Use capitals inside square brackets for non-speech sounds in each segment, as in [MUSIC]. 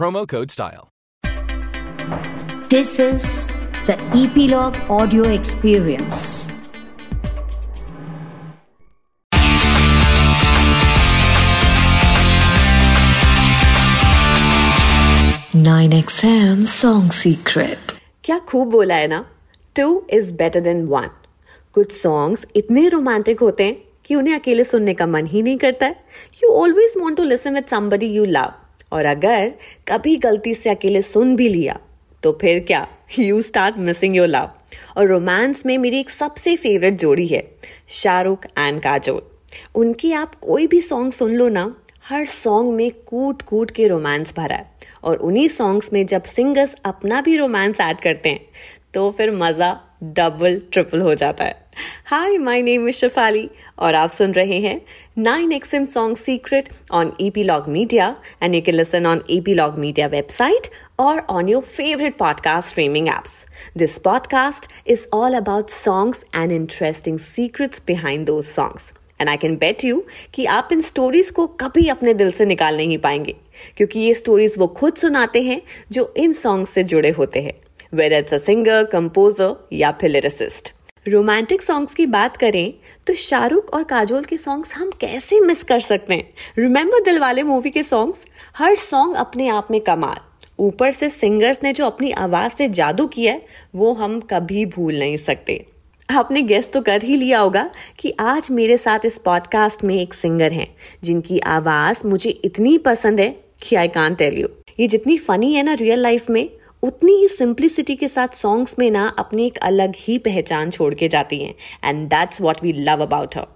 promo code STYLE. This is the Epilogue Audio Experience. Nine XM Song Secret. क्या खूब बोला है ना two is better than one कुछ सॉन्ग्स इतने रोमांटिक होते हैं कि उन्हें अकेले सुनने का मन ही नहीं करता है you always want to listen with somebody you love और अगर कभी गलती से अकेले सुन भी लिया तो फिर क्या? You start missing your love और रोमांस में मेरी एक सबसे फेवरेट जोड़ी है, शाहरुख एंड काजोल। उनकी आप कोई भी सॉन्ग सुन लो ना, हर सॉन्ग में कूट कूट के रोमांस भरा है। और उन्हीं सॉन्ग्स में जब सिंगर्स अपना भी रोमांस ऐड करते हैं तो फिर मज़ा डबल ट्रिपल हो जाता है। Hi my name is Shafali और आप सुन रहे हैं nine X M song secret on e log media and you can listen on e log media website or on your favorite podcast streaming apps. This podcast is all about songs and interesting secrets behind those songs. And I can bet you कि आप in stories को कभी अपने दिल से निकाल नहीं पाएँगे, क्योंकि ये स्टोरीज वो खुद सुनाते हैं जो इन सॉन्ग से जुड़े होते हैं whether it's a singer composer या फिर लिरिसिस्ट रोमांटिक सॉन्ग्स की बात करें तो शाहरुख और काजोल के सॉन्ग्स हम कैसे मिस कर सकते हैं? रिमेंबर दिल वाले मूवी के सॉन्ग्स हर सॉन्ग अपने आप में कमाल। ऊपर से सिंगर्स ने जो अपनी आवाज़ से जादू किया है, वो हम कभी भूल नहीं सकते। आपने गेस तो कर ही लिया होगा कि आज मेरे साथ इस पॉडकास्ट में एक सिंगर हैं, जिनकी आवाज़ मुझे इतनी पसंद है कि आई कान टेल यू ये जितनी फनी है ना रियल लाइफ में उतनी ही सिंप्लिसिटी के साथ सॉन्ग्स में ना अपनी एक अलग ही पहचान छोड़ के जाती हैं and that's what we love about her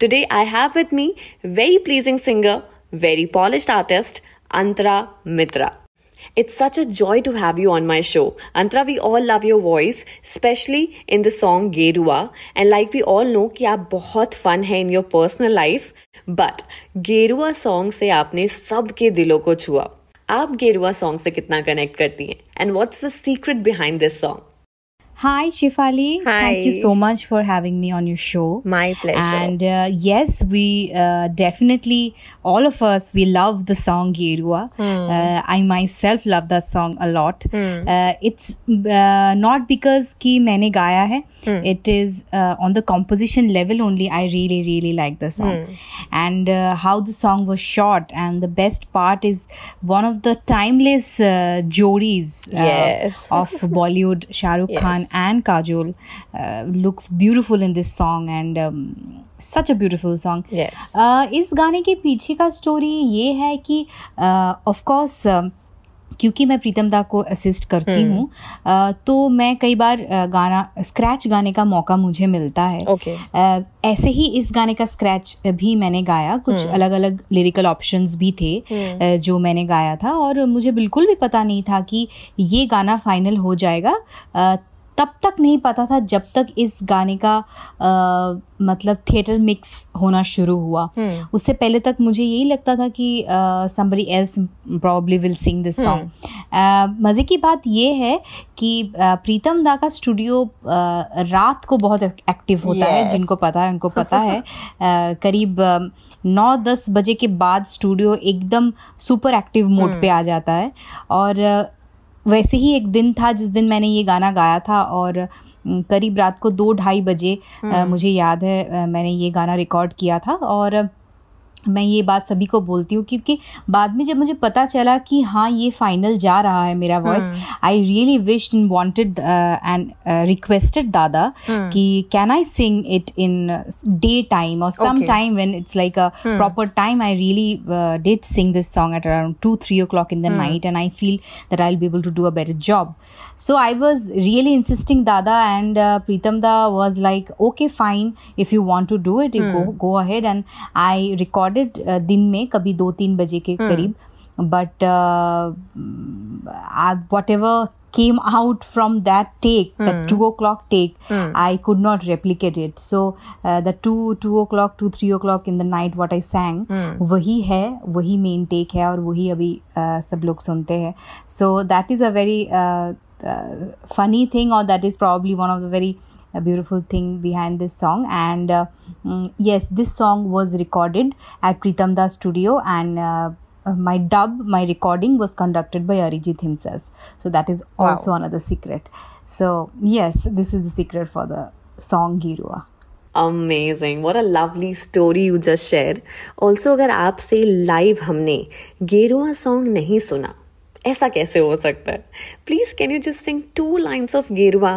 today I have with me very pleasing singer very polished artist Antara Mitra it's such a joy to have you on my show Antara we all love your voice specially in the song Gerua and like we all know कि आप बहुत fun है in your personal life but Gerua song से आपने सबके दिलों को छुआ। आप गेरुआ सॉन्ग से कितना कनेक्ट करती हैं and what's the secret behind this song Hi, Shifali. Hi. Thank you so much for having me on your show. My pleasure. And uh, yes, we uh, definitely, all of us, we love the song Gerua. Hmm. Uh, I myself love that song a lot. Hmm. Uh, it's uh, not because ki maine gaya hai. Hmm. It is uh, on the composition level only. I really, really like the song. Hmm. And uh, how the song was shot. And the best part is one of the timeless uh, uh, Yes. [LAUGHS] of Bollywood, Shah Rukh Yes. Khan and Kajol uh, looks beautiful in this song and um, such a beautiful song Uh, इस गाने के पीछे का story ये है कि of course क्योंकि मैं प्रीतम दा को असिस्ट करती हूँ uh, तो मैं कई बार uh, गाना स्क्रैच गाने का मौका मुझे मिलता है। Okay. Uh, ऐसे ही इस गाने का स्क्रैच भी मैंने गाया कुछ अलग अलग लिरिकल ऑप्शंस भी थे uh, जो मैंने गाया था और मुझे बिल्कुल भी पता नहीं था कि ये गाना फाइनल हो जाएगा। Uh, तब तक नहीं पता था जब तक इस गाने का अ, मतलब थिएटर मिक्स होना शुरू हुआ। हम्म। उससे पहले तक मुझे यही लगता था कि somebody else probably will sing this song मज़े की बात ये है कि प्रीतम दा का स्टूडियो रात को बहुत एक्टिव होता yes. है जिनको पता है उनको पता है। अ, करीब नौ दस बजे के बाद स्टूडियो एकदम सुपर एक्टिव मोड पे आ जाता है। और वैसे ही एक दिन था जिस दिन मैंने ये गाना गाया था और करीब रात को दो ढाई बजे मुझे याद है मैंने ये गाना रिकॉर्ड किया था और मैं ये बात सभी को बोलती हूँ क्योंकि बाद में जब मुझे पता चला कि हाँ ये फाइनल जा रहा है मेरा voice I really wish in wanted and requested Dada कि can I sing it in day time और some time when it's like a proper time I really did sing this song at around two three o'clock in the night and I feel that I be able to do a better job so i was really insisting dada and uh, pritam da was like okay fine. If you want to do it ahead and I ahead. Started दिन में कभी दो तीन बजे के हाँ। करीब। But whatever came out from that take the two o'clock take I could not replicate it so the two two o'clock two three o'clock in the night what I sang वही है वही मेन टेक है और वही अभी सब लोग सुनते हैं। So that is a very funny thing और that is probably one of the very a beautiful thing behind this song and uh, mm, yes this song was recorded at Pritam Das studio and uh, uh, my dub my recording was conducted by Arijit himself so that is also wow. another secret so yes this is the secret for the song Girua Amazing. What a lovely story you just shared. Also, अगर आपसे live हमने गेरुआ song नहीं सुना ऐसा कैसे हो सकता है? Please can you just sing two lines of Gerua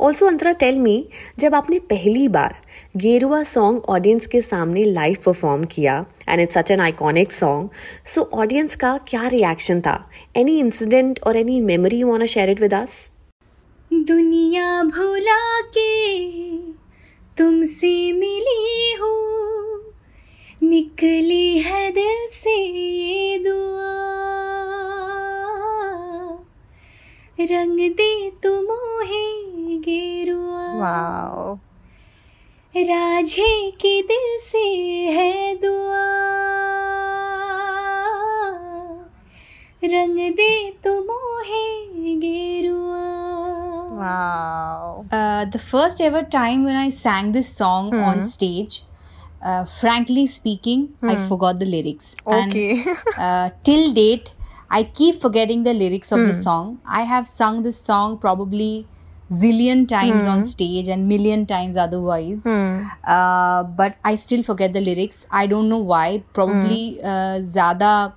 also Antara tell me जब आपने पहली बार गेरुआ सॉन्ग ऑडियंस के सामने लाइव परफॉर्म किया and it's such an iconic song so audience का क्या रिएक्शन था? एनी इंसिडेंट और any memory you want share it with us दुनिया भुला के तुमसे मिली हूँ, निकली है दिल से ये दुआ रंग दे तू मोहे गेरुआ वाओ राझे के दिल से है दुआ रंग दे तू मोहे Gerua wow uh, the first ever time when i sang this song mm. on stage uh, frankly speaking mm. i forgot the lyrics okay and uh, till date I keep forgetting the lyrics of mm. the hmm. song. I have sung this song probably zillion times mm. on hmm. stage and million times otherwise. Mm. Uh, but I still forget the lyrics. I don't know why. Probably hmm. uh, Zada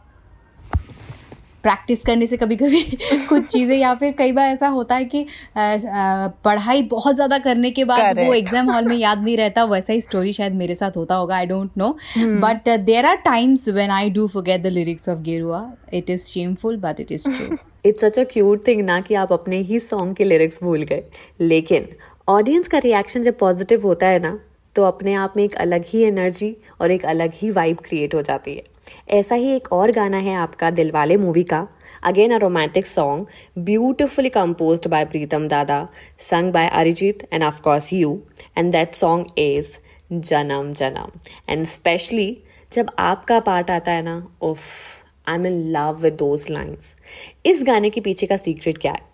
practice करने से कभी कभी [LAUGHS] कुछ चीज़ें या फिर कई बार ऐसा होता है कि पढ़ाई बहुत ज़्यादा करने के बाद वो एग्ज़ाम हॉल में याद नहीं रहता वैसा ही स्टोरी शायद मेरे साथ होता होगा I don't know but there are times when I do get the lyrics of Gerua it is shameful but it is true it's such a cute thing ना कि आप अपने ही सॉन्ग के लिरिक्स भूल गए. लेकिन ऑडियंस का रिएक्शन जब पॉजिटिव होता है ना तो अपने आप में एक अलग ही एनर्जी और एक अलग ही वाइब क्रिएट हो जाती है। ऐसा ही एक और गाना है आपका दिलवाले मूवी का। Again a romantic song beautifully compose by Pritam Dada sung by Arijit and of course you and that song is Janam Janam and specially जब आपका पार्ट आता है ना, उफ I am in love with those lines इस गाने के पीछे का सीक्रेट क्या है?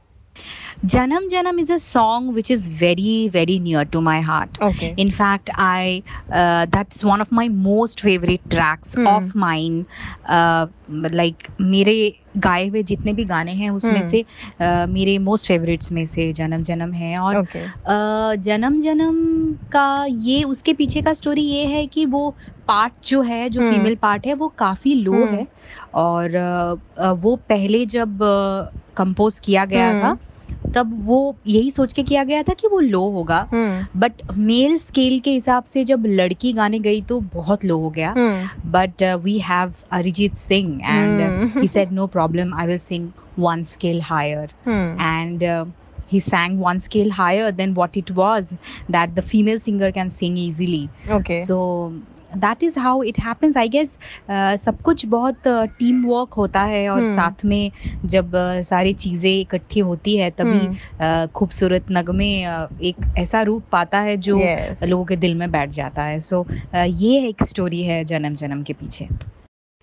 Janam Janam is a song which is very, very near to my heart. Okay. In fact, I uh, that's one of my most favorite tracks hmm. of mine. Uh, like मेरे गाए हुए जितने भी गाने हैं उसमें hmm. से uh, मेरे मोस्ट फेवरेट्स में से जन्म जन्म है और okay. uh, जन्म जन्म का ये उसके पीछे का स्टोरी ये है कि वो पार्ट जो है जो hmm. फीमेल पार्ट है वो काफ़ी लो hmm. है और uh, वो पहले जब कंपोज uh, किया गया hmm. था तब वो यही सोच के किया गया था कि वो लो होगा। बट मेल स्केल के हिसाब से जब लड़की गाने गई तो बहुत लो हो गया। But we have Arijit Singh and he said no problem I will sing one scale higher and he sang one scale higher than what it was that the female singer can sing easily. Okay. So that is how it happens I guess सब कुछ बहुत team uh, work होता है और hmm. साथ में जब uh, सारी चीज़ें इकट्ठी होती है तभी hmm. uh, खूबसूरत नगमे uh, एक ऐसा रूप पाता है जो yes. लोगों के दिल में बैठ जाता है सो so, uh, ये एक स्टोरी है जन्म जन्म के पीछे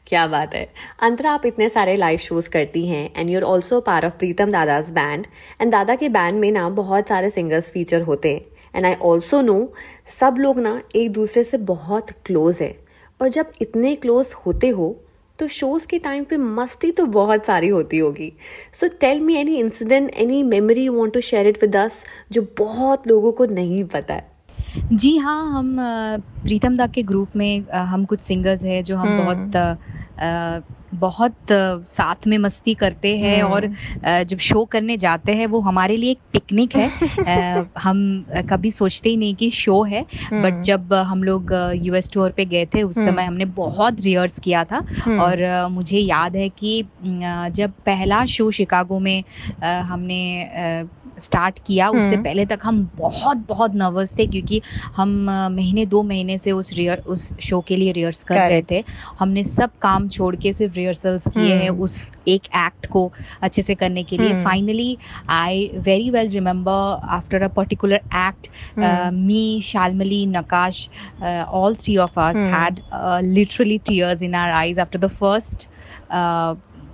क्या बात है अंतरा आप इतने सारे लाइव शोज़ करती हैं and you're also part of Pritam Dada's band and दादा के बैंड में ना बहुत सारे सिंगर्स फीचर होते हैं एंड आई ऑल्सो नो सब लोग ना एक दूसरे से बहुत क्लोज है। और जब इतने क्लोज होते हो तो शोज़ के टाइम पे मस्ती तो बहुत सारी होती होगी। So tell me any incident any memory you want to share it with us जो बहुत लोगों को नहीं पता है। जी हाँ हम प्रीतम दा के ग्रुप में हम कुछ सिंगर्स हैं जो हम हम्म। बहुत बहुत साथ में मस्ती करते हैं और हम्म। जब शो करने जाते हैं वो हमारे लिए एक पिकनिक है [LAUGHS] हम कभी सोचते ही नहीं कि शो है बट हम्म। जब हम लोग यूएस टूर पे गए थे उस समय हमने बहुत रिहर्स किया था और मुझे याद है कि जब पहला शो शिकागो में हमने स्टार्ट किया उससे हम्म। पहले तक हम बहुत बहुत नर्वस थे क्योंकि हम महीने दो महीने से उस रियर उस शो के लिए रिहर्स कर रहे थे। हमने सब काम छोड़ के सिर्फ़ रिहर्सल्स किए हैं हम्म। उस एक एक्ट को अच्छे से करने के लिए। Finally I very well remember after a particular act me Shalmali Nakash all three of us had literally tears in our eyes after the first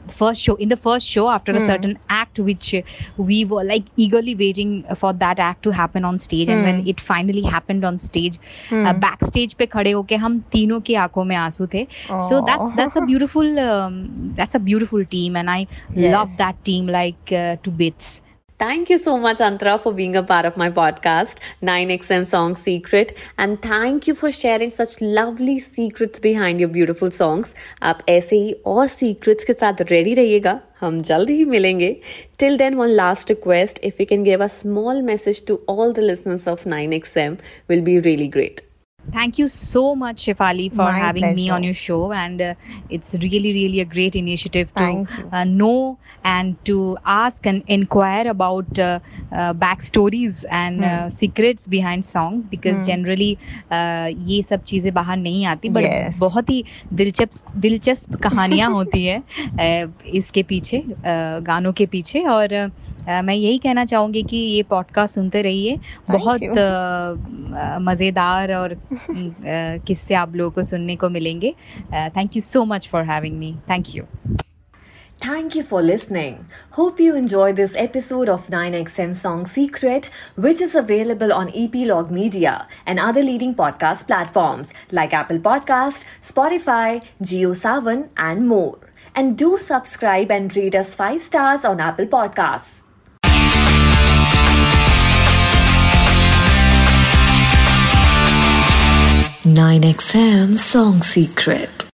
first show in the first show after mm. a hmm. certain act which we were like eagerly waiting for that act to happen on stage mm. and when hmm. it finally happened on stage mm. uh, backstage पे खड़े होके हम तीनों की आंखों में आंसू थे so that's that's a beautiful [LAUGHS] um, that's a beautiful team and I yes. love that team like uh, to bits Thank you so much, Antara, for being a part of my podcast, 9XM Song Secret. And thank you for sharing such lovely secrets behind your beautiful songs. आप ऐसे ही और secrets के साथ ready रहिएगा हम जल्द ही मिलेंगे Till then, one last request if you can give a small message to all the listeners of 9XM will be really great. Thank you so much, Shefali, for My having pleasure. me on your show. And uh, it's really, really a great initiative to uh, know and to ask and inquire about uh, uh backstories and hmm. secrets behind songs because hmm. generally ये सब चीज़ें बाहर नहीं आती but yes. बहुत ही दिलचस्प दिलचस्प कहानियाँ होती है इसके पीछे गानों के पीछे और मैं यही कहना चाहूँगी कि ये पॉडकास्ट सुनते रहिए बहुत मज़ेदार और किस्से आप लोगों को सुनने को मिलेंगे thank you so much for having me thank you Thank you for listening. Hope you enjoyed this episode of 9XM Song Secret, which is available on Epilogue Media and other leading podcast platforms like Apple Podcast, Spotify, GeoSavan, and more. And do subscribe and rate us 5 stars on Apple Podcasts. 9XM Song Secret.